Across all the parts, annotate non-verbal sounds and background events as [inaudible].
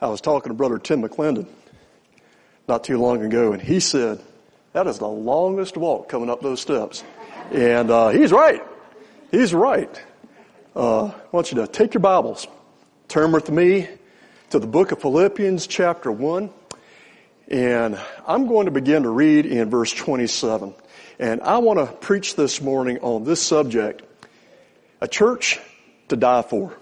I was talking to Brother Tim McClendon not too long ago, and he said, That is the longest walk coming up those steps. And uh, he's right. He's right. Uh, I want you to take your Bibles, turn with me to the book of Philippians, chapter 1. And I'm going to begin to read in verse 27. And I want to preach this morning on this subject a church to die for.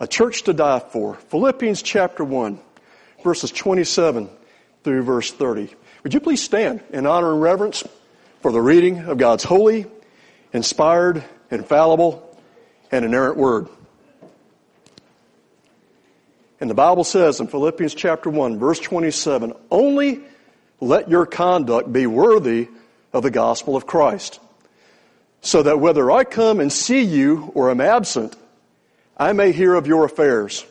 A church to die for. Philippians chapter 1, verses 27 through verse 30. Would you please stand in honor and reverence for the reading of God's holy, inspired, infallible, and inerrant word? And the Bible says in Philippians chapter 1, verse 27, only let your conduct be worthy of the gospel of Christ, so that whether I come and see you or am absent, I may hear of your affairs,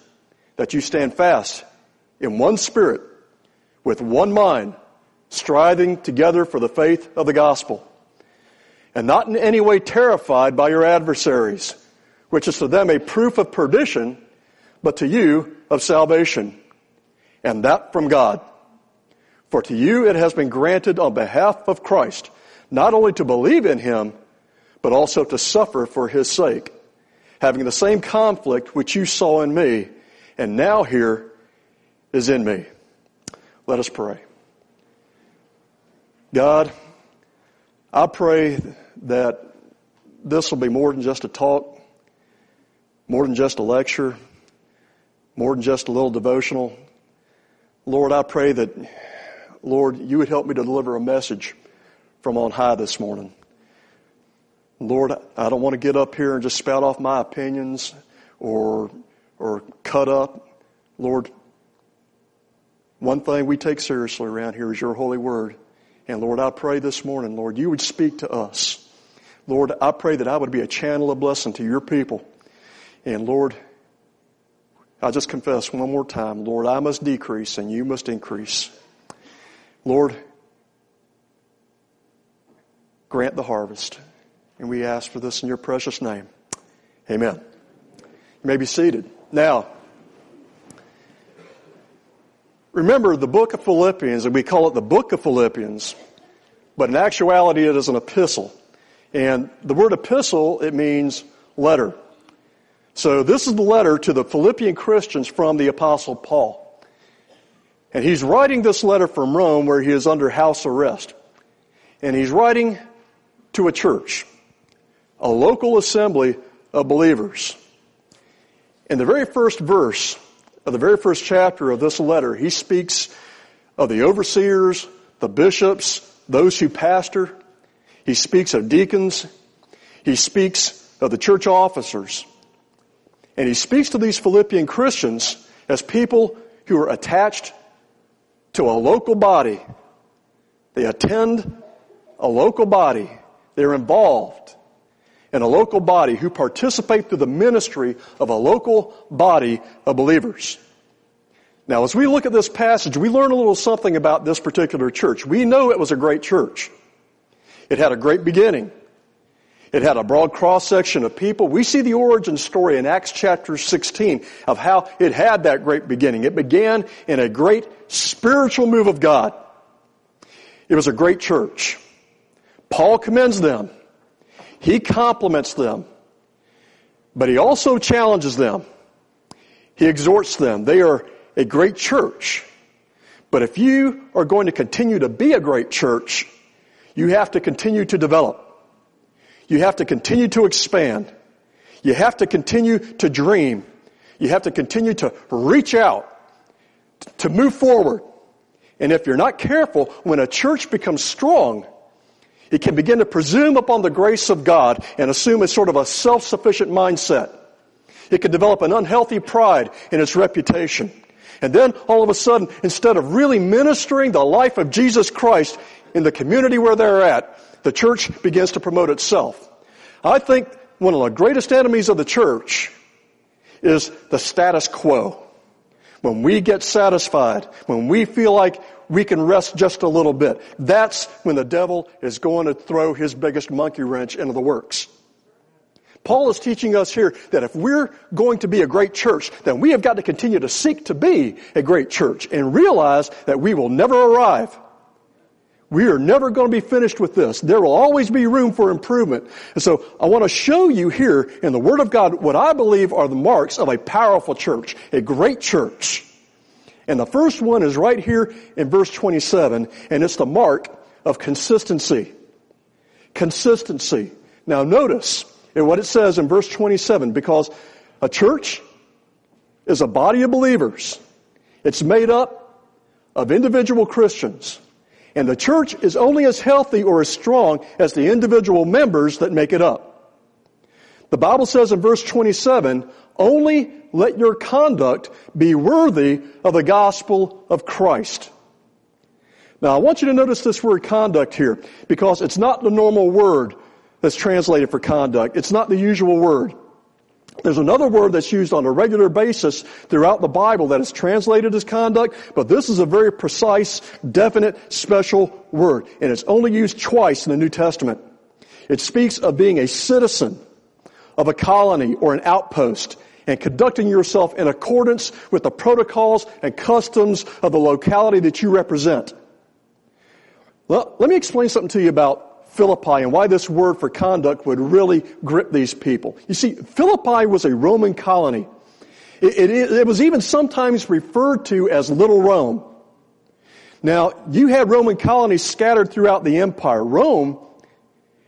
that you stand fast in one spirit, with one mind, striving together for the faith of the gospel, and not in any way terrified by your adversaries, which is to them a proof of perdition, but to you of salvation, and that from God. For to you it has been granted on behalf of Christ, not only to believe in him, but also to suffer for his sake, having the same conflict which you saw in me, and now here is in me. Let us pray. God, I pray that this will be more than just a talk, more than just a lecture, more than just a little devotional. Lord, I pray that, Lord, you would help me to deliver a message from on high this morning. Lord, I don't want to get up here and just spout off my opinions or, or cut up. Lord, one thing we take seriously around here is your holy word. And Lord, I pray this morning, Lord, you would speak to us. Lord, I pray that I would be a channel of blessing to your people. And Lord, I just confess one more time, Lord, I must decrease and you must increase. Lord, grant the harvest. And we ask for this in your precious name. Amen. You may be seated. Now, remember the book of Philippians, and we call it the book of Philippians, but in actuality it is an epistle. And the word epistle, it means letter. So this is the letter to the Philippian Christians from the Apostle Paul. And he's writing this letter from Rome where he is under house arrest. And he's writing to a church, a local assembly of believers. In the very first verse of the very first chapter of this letter, he speaks of the overseers, the bishops, those who pastor. He speaks of deacons. He speaks of the church officers. And he speaks to these Philippian Christians as people who are attached to a local body. They attend a local body. They're involved in a local body who participate through the ministry of a local body of believers. Now, as we look at this passage, we learn a little something about this particular church. We know it was a great church. It had a great beginning. It had a broad cross section of people. We see the origin story in Acts chapter 16 of how it had that great beginning. It began in a great spiritual move of God. It was a great church. Paul commends them. He compliments them. But he also challenges them. He exhorts them. They are a great church. But if you are going to continue to be a great church, you have to continue to develop. You have to continue to expand. You have to continue to dream. You have to continue to reach out, to move forward. And if you're not careful, when a church becomes strong, it can begin to presume upon the grace of God and assume a sort of a self-sufficient mindset. It can develop an unhealthy pride in its reputation. And then all of a sudden, instead of really ministering the life of Jesus Christ in the community where they're at, the church begins to promote itself. I think one of the greatest enemies of the church is the status quo. When we get satisfied, when we feel like we can rest just a little bit, that's when the devil is going to throw his biggest monkey wrench into the works. Paul is teaching us here that if we're going to be a great church, then we have got to continue to seek to be a great church and realize that we will never arrive. We are never going to be finished with this. There will always be room for improvement. And so I want to show you here in the Word of God what I believe are the marks of a powerful church, a great church. And the first one is right here in verse 27, and it's the mark of consistency. Consistency. Now notice what it says in verse 27, because a church is a body of believers. It's made up of individual Christians. And the church is only as healthy or as strong as the individual members that make it up. The Bible says in verse 27, only let your conduct be worthy of the gospel of Christ. Now I want you to notice this word conduct here because it's not the normal word that's translated for conduct. It's not the usual word. There's another word that's used on a regular basis throughout the Bible that is translated as conduct, but this is a very precise, definite, special word, and it's only used twice in the New Testament. It speaks of being a citizen of a colony or an outpost and conducting yourself in accordance with the protocols and customs of the locality that you represent. Well, let me explain something to you about Philippi and why this word for conduct would really grip these people. You see, Philippi was a Roman colony. It, it, it, was even sometimes referred to as Little Rome. Now, you had Roman colonies scattered throughout the empire. Rome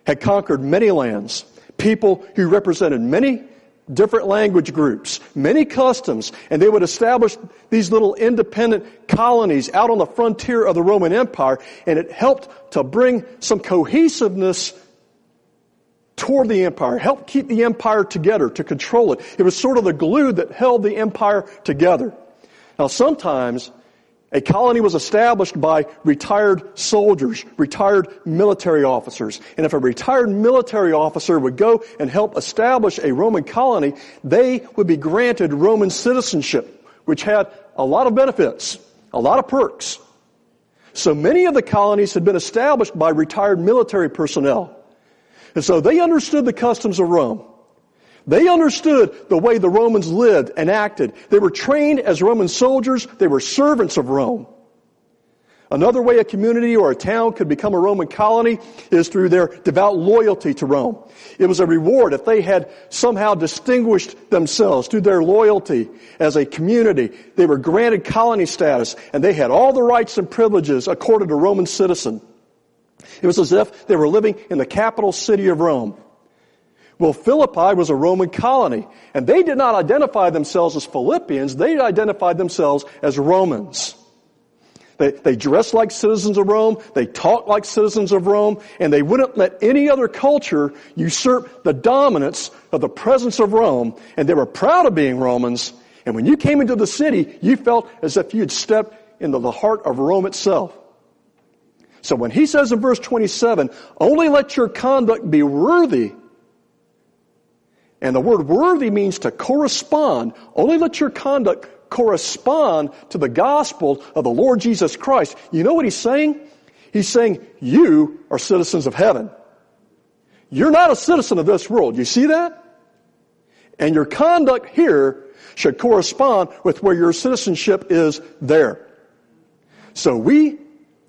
had conquered many lands, people who represented many different language groups, many customs, and they would establish these little independent colonies out on the frontier of the Roman Empire, and it helped to bring some cohesiveness toward the empire, helped keep the empire together, to control it. It was sort of the glue that held the empire together. Now sometimes a colony was established by retired soldiers, retired military officers. And if a retired military officer would go and help establish a Roman colony, they would be granted Roman citizenship, which had a lot of benefits, a lot of perks. So many of the colonies had been established by retired military personnel. And so they understood the customs of Rome. They understood the way the Romans lived and acted. They were trained as Roman soldiers. They were servants of Rome. Another way a community or a town could become a Roman colony is through their devout loyalty to Rome. It was a reward if they had somehow distinguished themselves through their loyalty as a community. They were granted colony status and they had all the rights and privileges accorded to Roman citizen. It was as if they were living in the capital city of Rome. Well, Philippi was a Roman colony, and they did not identify themselves as Philippians, they identified themselves as Romans. They, they dressed like citizens of Rome, they talked like citizens of Rome, and they wouldn't let any other culture usurp the dominance of the presence of Rome, and they were proud of being Romans, and when you came into the city, you felt as if you had stepped into the heart of Rome itself. So when he says in verse 27, only let your conduct be worthy and the word worthy means to correspond. Only let your conduct correspond to the gospel of the Lord Jesus Christ. You know what he's saying? He's saying you are citizens of heaven. You're not a citizen of this world. You see that? And your conduct here should correspond with where your citizenship is there. So we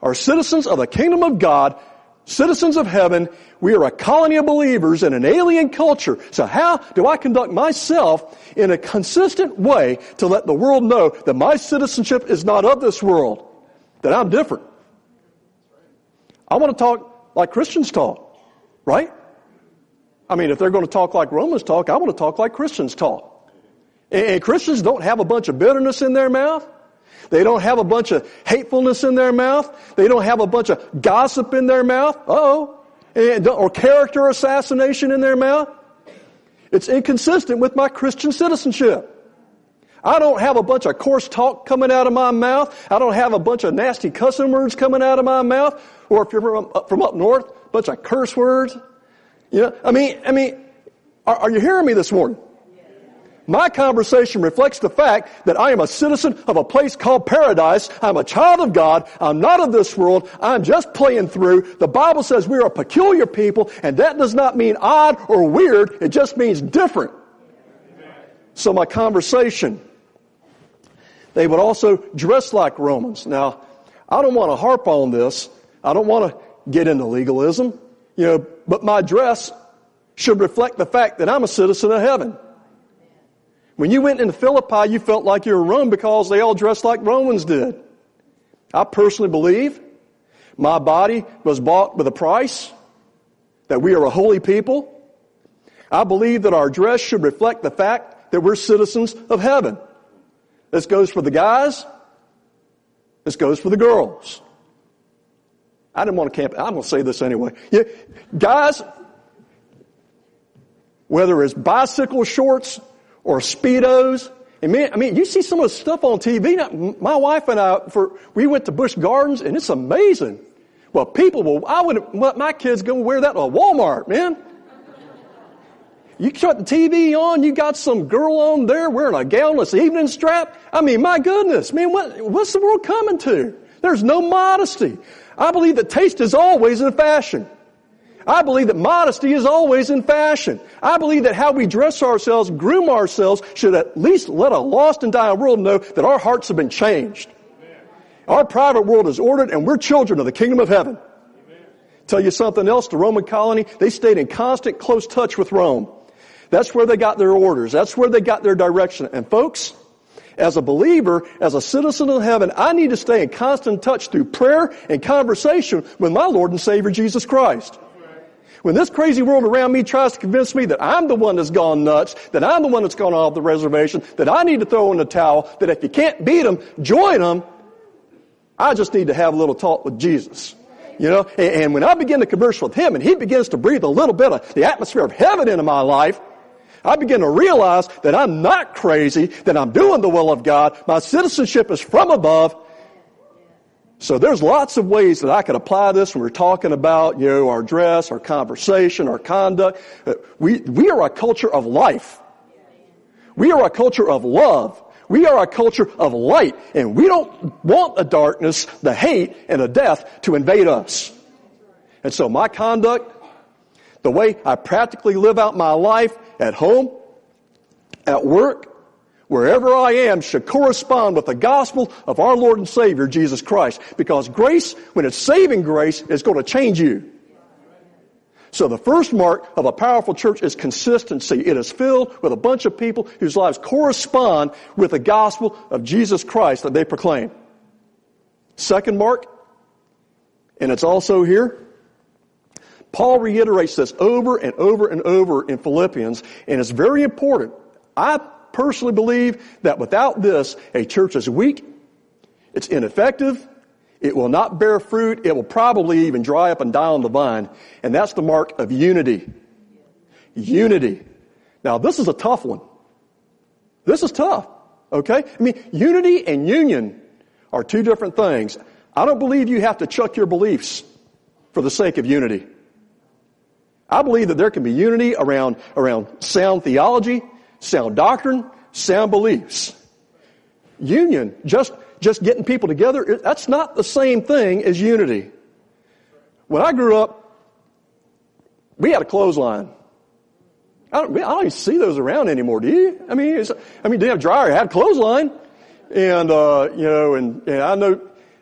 are citizens of the kingdom of God citizens of heaven. We are a colony of believers in an alien culture. So how do I conduct myself in a consistent way to let the world know that my citizenship is not of this world? That I'm different. I want to talk like Christians talk, right? I mean, if they're going to talk like Romans talk, I want to talk like Christians talk. And Christians don't have a bunch of bitterness in their mouth. They don't have a bunch of hatefulness in their mouth. They don't have a bunch of gossip in their mouth. oh Or character assassination in their mouth. It's inconsistent with my Christian citizenship. I don't have a bunch of coarse talk coming out of my mouth. I don't have a bunch of nasty cussing words coming out of my mouth. Or if you're from up, from up north, a bunch of curse words. You know, I mean, I mean, are, are you hearing me this morning? My conversation reflects the fact that I am a citizen of a place called paradise. I'm a child of God. I'm not of this world. I'm just playing through. The Bible says we are a peculiar people, and that does not mean odd or weird. It just means different. So my conversation, they would also dress like Romans. Now, I don't want to harp on this. I don't want to get into legalism, you know, but my dress should reflect the fact that I'm a citizen of heaven. When you went into Philippi, you felt like you were Rome because they all dressed like Romans did. I personally believe my body was bought with a price, that we are a holy people. I believe that our dress should reflect the fact that we're citizens of heaven. This goes for the guys. This goes for the girls. I didn't want to camp. I'm going to say this anyway. Yeah, guys, whether it's bicycle shorts or speedos, and man, I mean, you see some of the stuff on TV. Now, My wife and I, for we went to Busch Gardens, and it's amazing. Well, people will. I would let my kids go wear that to Walmart, man. You shut the TV on, you got some girl on there wearing a gownless evening strap. I mean, my goodness, man, what, what's the world coming to? There's no modesty. I believe that taste is always in fashion. I believe that modesty is always in fashion. I believe that how we dress ourselves, groom ourselves, should at least let a lost and dying world know that our hearts have been changed. Our private world is ordered and we're children of the kingdom of heaven. Tell you something else, the Roman colony, they stayed in constant close touch with Rome. That's where they got their orders. That's where they got their direction. And folks, as a believer, as a citizen of heaven, I need to stay in constant touch through prayer and conversation with my Lord and Savior Jesus Christ. When this crazy world around me tries to convince me that I'm the one that's gone nuts, that I'm the one that's gone off the reservation, that I need to throw in the towel, that if you can't beat them, join them, I just need to have a little talk with Jesus. You know, and, when I begin to converse with Him and He begins to breathe a little bit of the atmosphere of heaven into my life, I begin to realize that I'm not crazy, that I'm doing the will of God. My citizenship is from above. So there's lots of ways that I could apply this when we're talking about, you know, our dress, our conversation, our conduct. Uh, we, we are a culture of life. We are a culture of love. We are a culture of light. And we don't want the darkness, the hate, and the death to invade us. And so my conduct, the way I practically live out my life at home, at work, wherever I am should correspond with the gospel of our Lord and Savior, Jesus Christ. Because grace, when it's saving grace, is going to change you. So the first mark of a powerful church is consistency. It is filled with a bunch of people whose lives correspond with the gospel of Jesus Christ that they proclaim. Second mark, and it's also here, Paul reiterates this over and over and over in Philippians, and it's very important. I personally believe that without this, a church is weak, it's ineffective, it will not bear fruit, it will probably even dry up and die on the vine, and that's the mark of unity. Unity. Now, this is a tough one. This is tough, okay? I mean, unity and union are two different things. I don't believe you have to chuck your beliefs for the sake of unity. I believe that there can be unity around, around sound theology, sound doctrine, sound beliefs. Union, just, just getting people together, that's not the same thing as unity. When I grew up, we had a clothesline. I don't, I don't even see those around anymore, do you? I mean, I mean, they have dryer, had clothesline. And, uh, you know, and, and I know,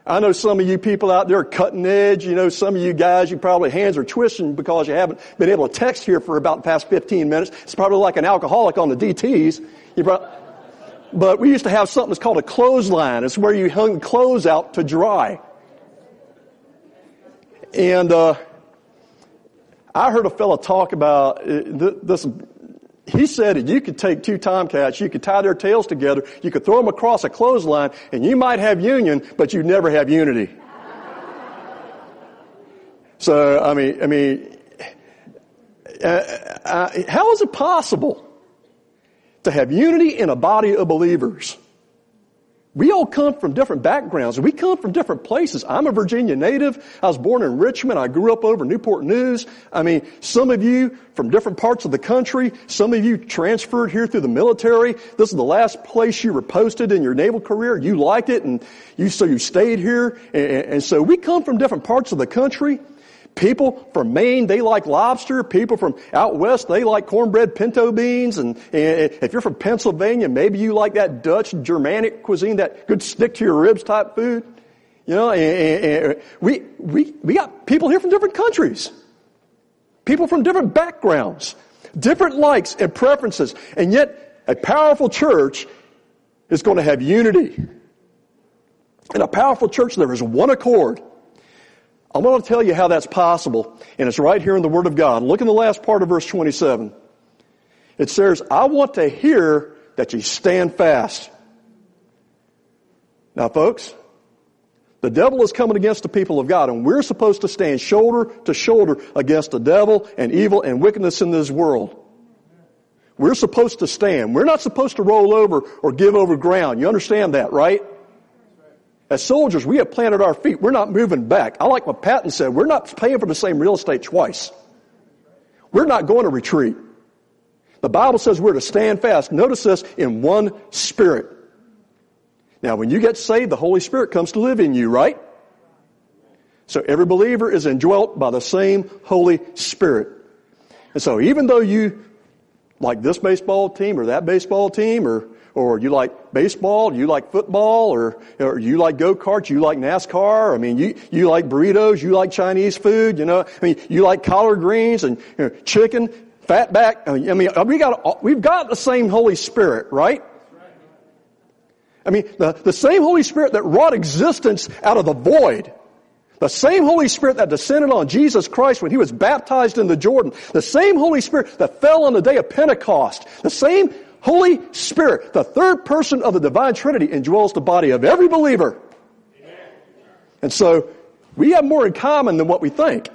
I know some of you people out there are cutting edge. You know, some of you guys, you probably hands are twisting because you haven't been able to text here for about the past 15 minutes. It's probably like an alcoholic on the DTs. You probably, but we used to have something that's called a clothesline. It's where you hung clothes out to dry. And uh, I heard a fellow talk about uh, this he said that you could take two tomcats, you could tie their tails together, you could throw them across a clothesline, and you might have union, but you'd never have unity. [laughs] so, I mean, I mean, uh, uh, how is it possible to have unity in a body of believers, We all come from different backgrounds. We come from different places. I'm a Virginia native. I was born in Richmond. I grew up over Newport News. I mean, some of you from different parts of the country. Some of you transferred here through the military. This is the last place you were posted in your naval career. You liked it and you, so you stayed here. And, and so we come from different parts of the country. People from Maine, they like lobster. People from out west, they like cornbread pinto beans. And, and, if you're from Pennsylvania, maybe you like that Dutch Germanic cuisine, that good stick to your ribs type food. You know, and, and we, we, we got people here from different countries. People from different backgrounds, different likes and preferences. And yet, a powerful church is going to have unity. In a powerful church, there is one accord. I'm going to tell you how that's possible, and it's right here in the Word of God. Look in the last part of verse 27. It says, I want to hear that you stand fast. Now, folks, the devil is coming against the people of God, and we're supposed to stand shoulder to shoulder against the devil and evil and wickedness in this world. We're supposed to stand. We're not supposed to roll over or give over ground. You understand that, right? As soldiers, we have planted our feet. We're not moving back. I like what Patton said. We're not paying for the same real estate twice. We're not going to retreat. The Bible says we're to stand fast. Notice this in one spirit. Now, when you get saved, the Holy Spirit comes to live in you, right? So every believer is indwelt by the same Holy Spirit. And so even though you like this baseball team or that baseball team or or you like baseball, you like football, or, or you like go-karts, you like NASCAR, I mean, you, you like burritos, you like Chinese food, you know, I mean, you like collard greens and you know, chicken, fat back, I mean, we got, we've got the same Holy Spirit, right? I mean, the, the same Holy Spirit that wrought existence out of the void. The same Holy Spirit that descended on Jesus Christ when he was baptized in the Jordan. The same Holy Spirit that fell on the day of Pentecost. The same Holy Spirit, the third person of the divine Trinity, indwells the body of every believer. And so, we have more in common than what we think.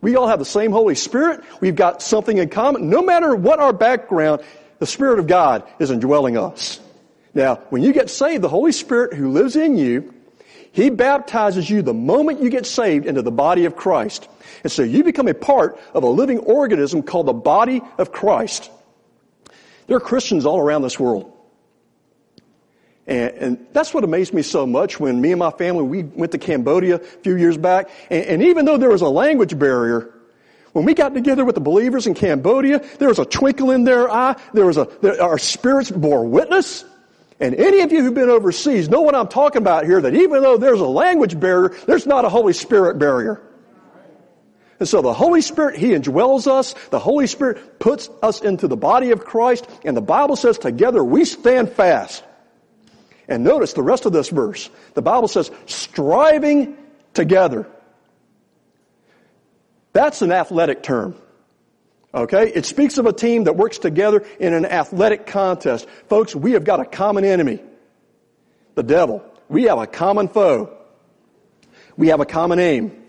We all have the same Holy Spirit. We've got something in common. No matter what our background, the Spirit of God is indwelling us. Now, when you get saved, the Holy Spirit who lives in you, He baptizes you the moment you get saved into the body of Christ. And so you become a part of a living organism called the body of Christ. There are Christians all around this world. And, and, that's what amazed me so much when me and my family, we went to Cambodia a few years back. And, and even though there was a language barrier, when we got together with the believers in Cambodia, there was a twinkle in their eye. There was a, there, our spirits bore witness. And any of you who've been overseas know what I'm talking about here, that even though there's a language barrier, there's not a Holy Spirit barrier. And so the Holy Spirit, He indwells us. The Holy Spirit puts us into the body of Christ. And the Bible says together we stand fast. And notice the rest of this verse. The Bible says striving together. That's an athletic term. Okay? It speaks of a team that works together in an athletic contest. Folks, we have got a common enemy. The devil. We have a common foe. We have a common aim.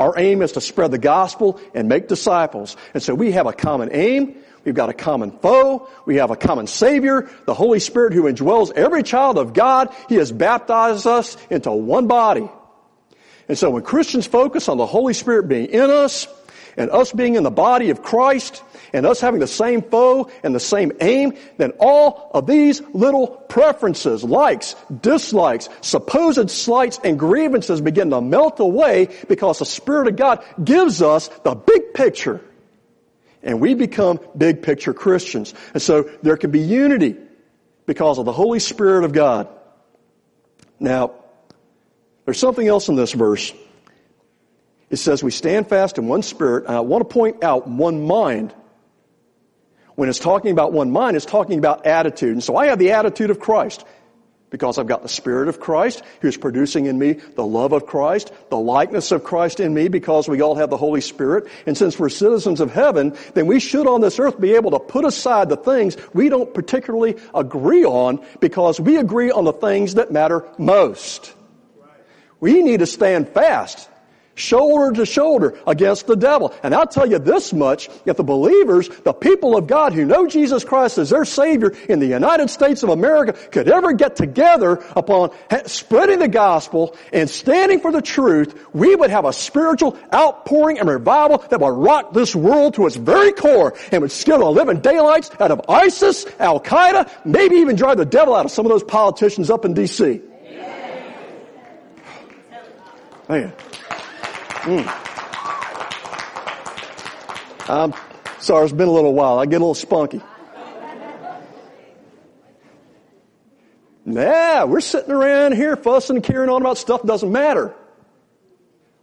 Our aim is to spread the gospel and make disciples. And so we have a common aim. We've got a common foe. We have a common Savior, the Holy Spirit who indwells every child of God. He has baptized us into one body. And so when Christians focus on the Holy Spirit being in us and us being in the body of Christ, and us having the same foe and the same aim, then all of these little preferences, likes, dislikes, supposed slights and grievances begin to melt away because the Spirit of God gives us the big picture. And we become big picture Christians. And so there can be unity because of the Holy Spirit of God. Now, there's something else in this verse. It says we stand fast in one spirit, and I want to point out one mind. When it's talking about one mind, it's talking about attitude. And so I have the attitude of Christ because I've got the Spirit of Christ who's producing in me the love of Christ, the likeness of Christ in me because we all have the Holy Spirit. And since we're citizens of heaven, then we should on this earth be able to put aside the things we don't particularly agree on because we agree on the things that matter most. We need to stand fast shoulder to shoulder against the devil. And I'll tell you this much, if the believers, the people of God who know Jesus Christ as their Savior in the United States of America could ever get together upon spreading the gospel and standing for the truth, we would have a spiritual outpouring and revival that would rock this world to its very core and would scare the living daylights out of ISIS, Al Qaeda, maybe even drive the devil out of some of those politicians up in D.C. Man. Mm. I'm sorry, it's been a little while. I get a little spunky. Nah, we're sitting around here fussing and carrying on about stuff that doesn't matter.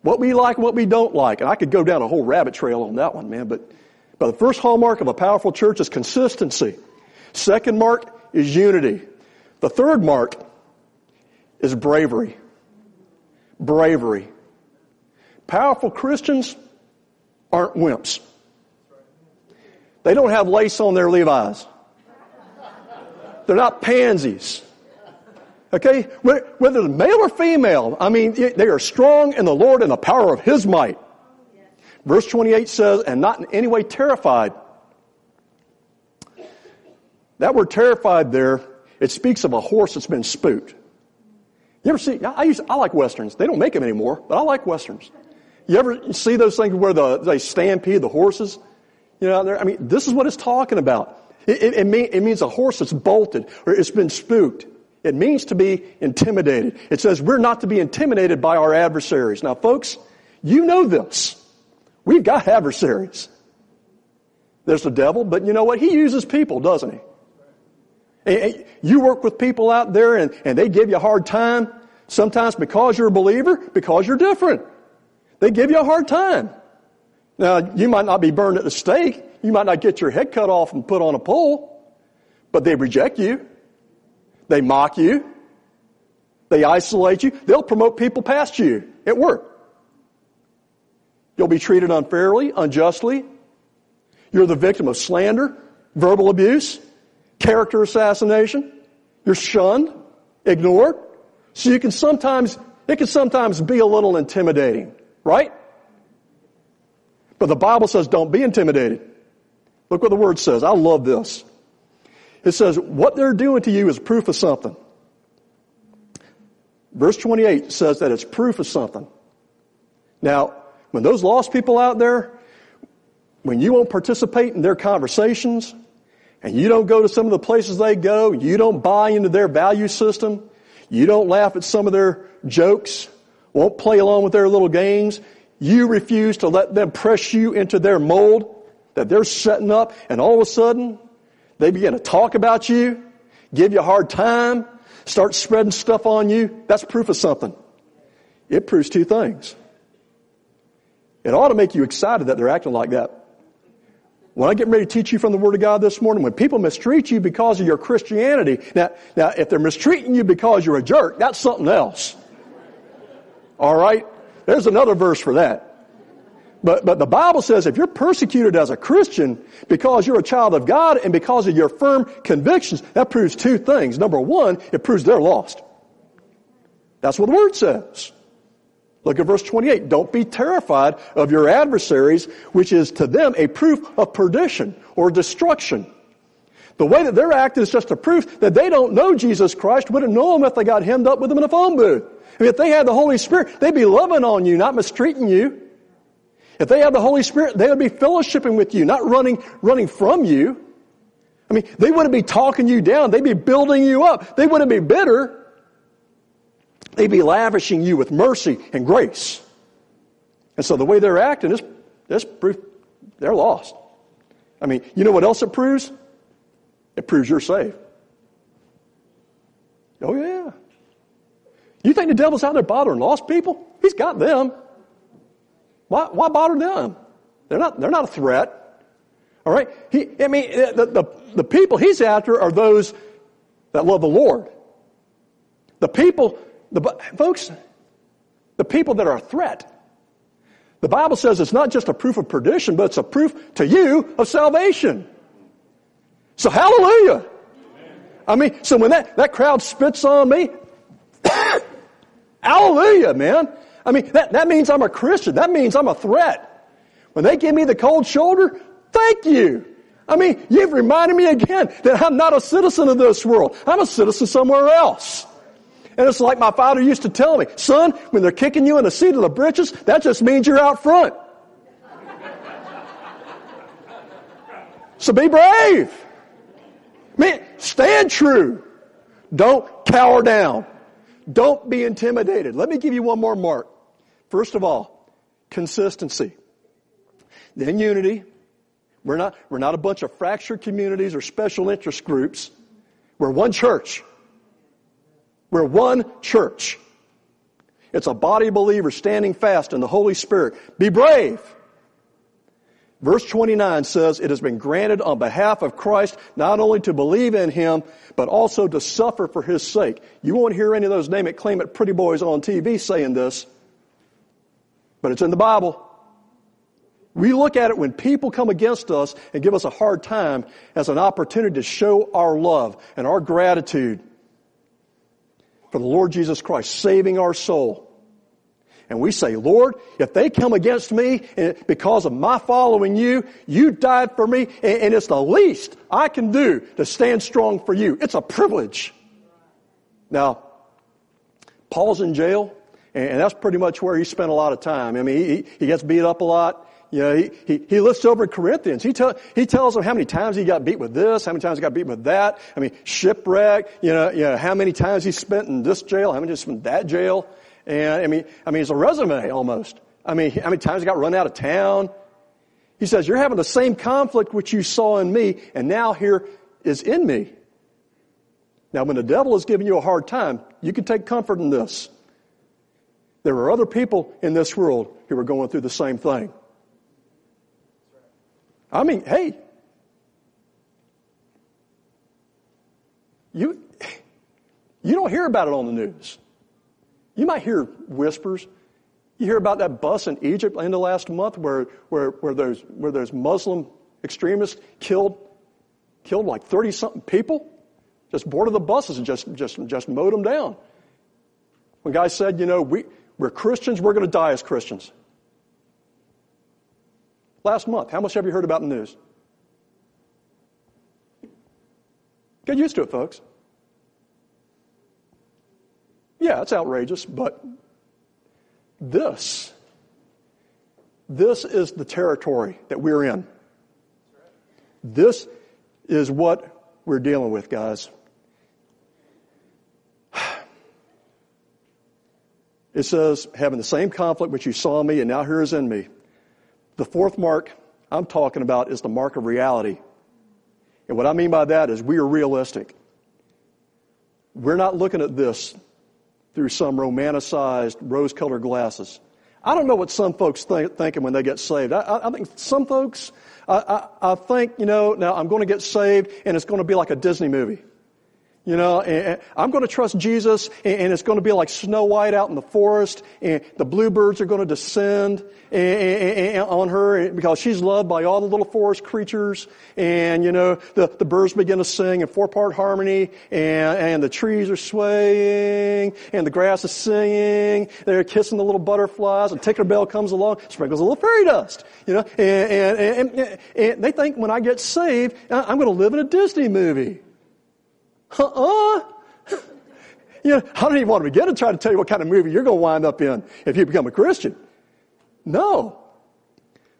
What we like and what we don't like. And I could go down a whole rabbit trail on that one, man. But, but the first hallmark of a powerful church is consistency. Second mark is unity. The third mark is bravery. Bravery. Powerful Christians aren't wimps. They don't have lace on their Levi's. They're not pansies. Okay? Whether male or female, I mean, they are strong in the Lord and the power of His might. Verse 28 says, and not in any way terrified. That word terrified there, it speaks of a horse that's been spooked. You ever see, I, used, I like westerns. They don't make them anymore, but I like westerns. You ever see those things where the, they stampede the horses? You know, I mean, this is what it's talking about. It, it, it, mean, it means a horse that's bolted or it's been spooked. It means to be intimidated. It says we're not to be intimidated by our adversaries. Now, folks, you know this. We've got adversaries. There's the devil, but you know what? He uses people, doesn't he? You work with people out there and, and they give you a hard time, sometimes because you're a believer, because you're different. They give you a hard time. Now, you might not be burned at the stake. You might not get your head cut off and put on a pole, but they reject you. They mock you. They isolate you. They'll promote people past you at work. You'll be treated unfairly, unjustly. You're the victim of slander, verbal abuse, character assassination. You're shunned, ignored. So you can sometimes, it can sometimes be a little intimidating. Right? But the Bible says don't be intimidated. Look what the word says. I love this. It says, what they're doing to you is proof of something. Verse 28 says that it's proof of something. Now, when those lost people out there, when you won't participate in their conversations, and you don't go to some of the places they go, you don't buy into their value system, you don't laugh at some of their jokes, won't play along with their little games. You refuse to let them press you into their mold that they're setting up and all of a sudden they begin to talk about you, give you a hard time, start spreading stuff on you. That's proof of something. It proves two things. It ought to make you excited that they're acting like that. When I get ready to teach you from the Word of God this morning, when people mistreat you because of your Christianity, now, now if they're mistreating you because you're a jerk, that's something else. All right? There's another verse for that. But, but the Bible says if you're persecuted as a Christian because you're a child of God and because of your firm convictions, that proves two things. Number one, it proves they're lost. That's what the Word says. Look at verse 28. Don't be terrified of your adversaries, which is to them a proof of perdition or destruction. The way that they're acting is just a proof that they don't know Jesus Christ, wouldn't know him if they got hemmed up with him in a phone booth. I mean, if they had the Holy Spirit, they'd be loving on you, not mistreating you. If they had the Holy Spirit, they would be fellowshipping with you, not running, running from you. I mean, they wouldn't be talking you down. They'd be building you up. They wouldn't be bitter. They'd be lavishing you with mercy and grace. And so the way they're acting is, is proof they're lost. I mean, you know what else it proves? It proves you're saved. Oh yeah. You think the devil's out there bothering lost people? He's got them. Why, why bother them? They're not, they're not a threat. All right? He, I mean, the, the, the people he's after are those that love the Lord. The people, the, folks, the people that are a threat. The Bible says it's not just a proof of perdition, but it's a proof to you of salvation. So hallelujah. I mean, so when that, that crowd spits on me, Hallelujah, man. I mean, that, that means I'm a Christian. That means I'm a threat. When they give me the cold shoulder, thank you. I mean, you've reminded me again that I'm not a citizen of this world. I'm a citizen somewhere else. And it's like my father used to tell me, son, when they're kicking you in the seat of the britches, that just means you're out front. [laughs] so be brave. Man, stand true. Don't cower down. Don't be intimidated. Let me give you one more mark. First of all, consistency. Then unity. We're not, we're not a bunch of fractured communities or special interest groups. We're one church. We're one church. It's a body of believers standing fast in the Holy Spirit. Be brave. Verse 29 says, It has been granted on behalf of Christ not only to believe in Him, but also to suffer for His sake. You won't hear any of those name it, claim it pretty boys on TV saying this, but it's in the Bible. We look at it when people come against us and give us a hard time as an opportunity to show our love and our gratitude for the Lord Jesus Christ saving our soul. And we say, Lord, if they come against me eh, because of my following you, you died for me, and it's the least I can do to stand strong for you. It's a privilege. Now, Paul's in jail, and that's pretty much where he spent a lot of time. I mean, he, he gets beat up a lot. You know, he, he, he lists over Corinthians. He, tell, he tells them how many times he got beat with this, how many times he got beat with that. I mean, shipwreck, you know, you know, how many times he spent in this jail, how many times spent in that jail. And I mean, I mean, it's a resume almost. I mean, how many times he got run out of town? He says, you're having the same conflict which you saw in me, and now here is in me. Now, when the devil is giving you a hard time, you can take comfort in this. There are other people in this world who are going through the same thing. I mean, hey, you, you don't hear about it on the news. You might hear whispers. You hear about that bus in Egypt in the last month where, where, where, those, where those Muslim extremists killed, killed like 30 something people. Just boarded the buses and just, just, just mowed them down. When guys said, you know, we, we're Christians, we're going to die as Christians. Last month, how much have you heard about in the news? Get used to it, folks. Yeah, it's outrageous, but this, this is the territory that we're in. This is what we're dealing with, guys. [sighs] It says, having the same conflict which you saw me and now here is in me. The fourth mark I'm talking about is the mark of reality. And what I mean by that is we are realistic. We're not looking at this through some romanticized rose colored glasses. I don't know what some folks think thinking when they get saved. I, I think some folks, I, I, I think, you know, now I'm going to get saved and it's going to be like a Disney movie. You know, I'm going to trust Jesus, and it's going to be like Snow White out in the forest, and the bluebirds are going to descend on her because she's loved by all the little forest creatures, and you know, the, the birds begin to sing in four-part harmony, and, and the trees are swaying, and the grass is singing, they're kissing the little butterflies, and Tinkerbell comes along, sprinkles a little fairy dust, you know, and, and, and, and they think when I get saved, I'm going to live in a Disney movie. Uh-uh. You know, I don't even want to begin to try to tell you what kind of movie you're going to wind up in if you become a Christian. No.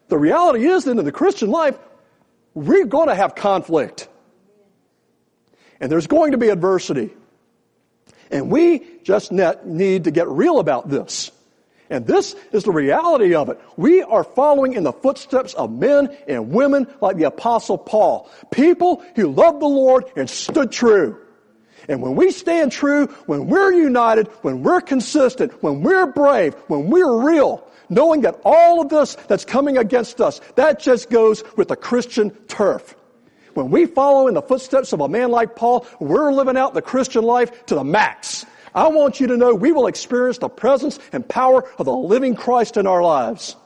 The reality is that in the Christian life, we're going to have conflict. And there's going to be adversity. And we just need to get real about this. And this is the reality of it. We are following in the footsteps of men and women like the apostle Paul. People who loved the Lord and stood true. And when we stand true, when we're united, when we're consistent, when we're brave, when we're real, knowing that all of this that's coming against us, that just goes with the Christian turf. When we follow in the footsteps of a man like Paul, we're living out the Christian life to the max. I want you to know we will experience the presence and power of the living Christ in our lives.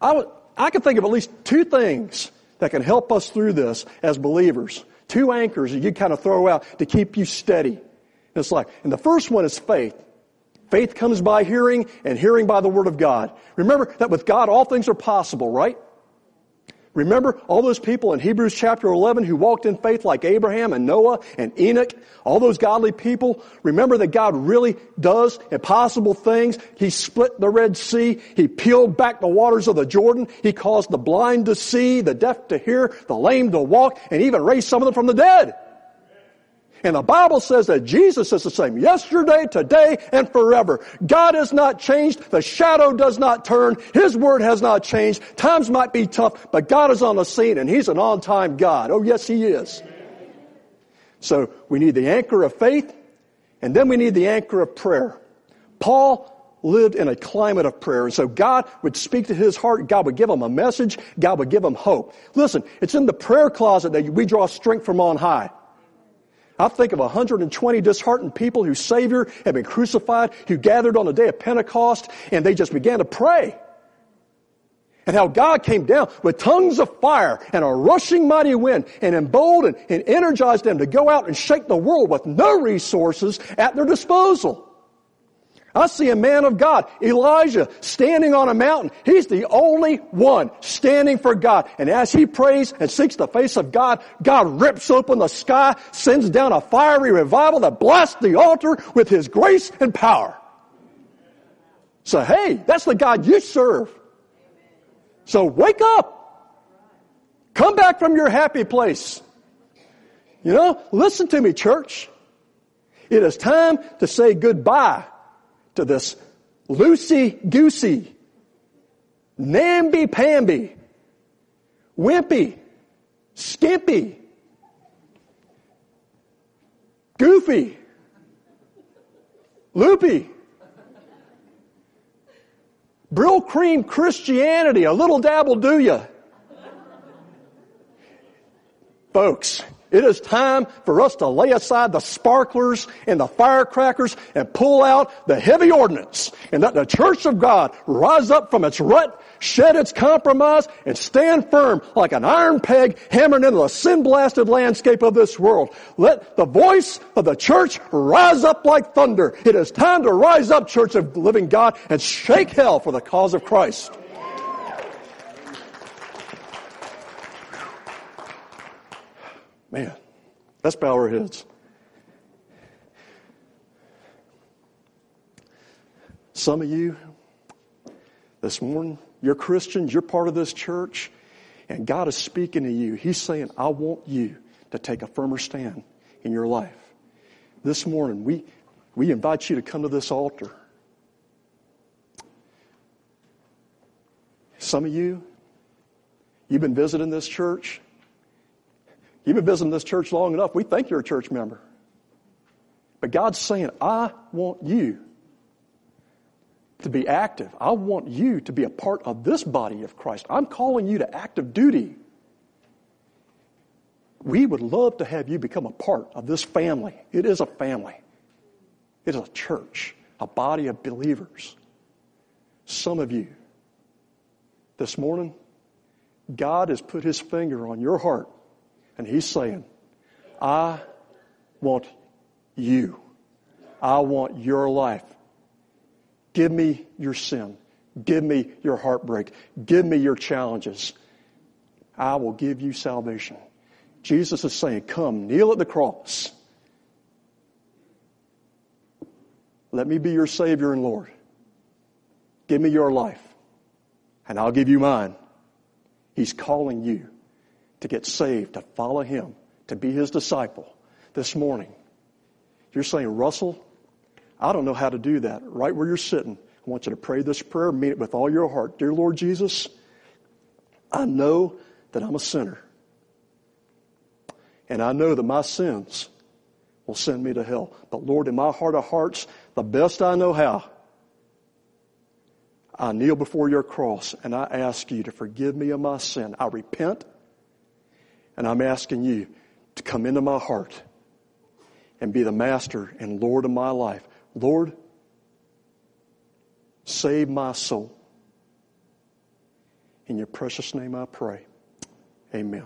I, I can think of at least two things that can help us through this as believers. Two anchors that you kind of throw out to keep you steady. And it's like, and the first one is faith. Faith comes by hearing, and hearing by the Word of God. Remember that with God all things are possible, right? Remember all those people in Hebrews chapter 11 who walked in faith like Abraham and Noah and Enoch? All those godly people? Remember that God really does impossible things. He split the Red Sea. He peeled back the waters of the Jordan. He caused the blind to see, the deaf to hear, the lame to walk, and even raised some of them from the dead. And the Bible says that Jesus is the same yesterday, today, and forever. God has not changed. The shadow does not turn. His word has not changed. Times might be tough, but God is on the scene and He's an on-time God. Oh yes, He is. So we need the anchor of faith and then we need the anchor of prayer. Paul lived in a climate of prayer. And so God would speak to his heart. God would give him a message. God would give him hope. Listen, it's in the prayer closet that we draw strength from on high. I think of 120 disheartened people whose Savior had been crucified, who gathered on the day of Pentecost, and they just began to pray. And how God came down with tongues of fire and a rushing mighty wind and emboldened and energized them to go out and shake the world with no resources at their disposal. I see a man of God, Elijah, standing on a mountain. He's the only one standing for God. And as he prays and seeks the face of God, God rips open the sky, sends down a fiery revival that blasts the altar with his grace and power. So hey, that's the God you serve. So wake up. Come back from your happy place. You know, listen to me, church. It is time to say goodbye to this loosey-goosey, namby-pamby, wimpy, skimpy, goofy, loopy, Brylcreem Christianity, a little dabble do ya. Folks, it is time for us to lay aside the sparklers and the firecrackers and pull out the heavy ordnance and that the church of God rise up from its rut, shed its compromise, and stand firm like an iron peg hammered into the sin blasted landscape of this world. Let the voice of the church rise up like thunder. It is time to rise up, church of living God, and shake hell for the cause of Christ. Man, let's bow our heads. Some of you this morning, you're Christians, you're part of this church, and God is speaking to you. He's saying, I want you to take a firmer stand in your life. This morning, we, we invite you to come to this altar. Some of you, you've been visiting this church, You've been visiting this church long enough. We think you're a church member. But God's saying, I want you to be active. I want you to be a part of this body of Christ. I'm calling you to active duty. We would love to have you become a part of this family. It is a family. It is a church, a body of believers. Some of you, this morning, God has put his finger on your heart and he's saying, I want you. I want your life. Give me your sin. Give me your heartbreak. Give me your challenges. I will give you salvation. Jesus is saying, Come, kneel at the cross. Let me be your Savior and Lord. Give me your life, and I'll give you mine. He's calling you to get saved, to follow Him, to be His disciple this morning. You're saying, Russell, I don't know how to do that. Right where you're sitting, I want you to pray this prayer, mean it with all your heart. Dear Lord Jesus, I know that I'm a sinner. And I know that my sins will send me to hell. But Lord, in my heart of hearts, the best I know how, I kneel before your cross and I ask you to forgive me of my sin. I repent and I'm asking you to come into my heart and be the master and Lord of my life. Lord, save my soul. In your precious name I pray. Amen.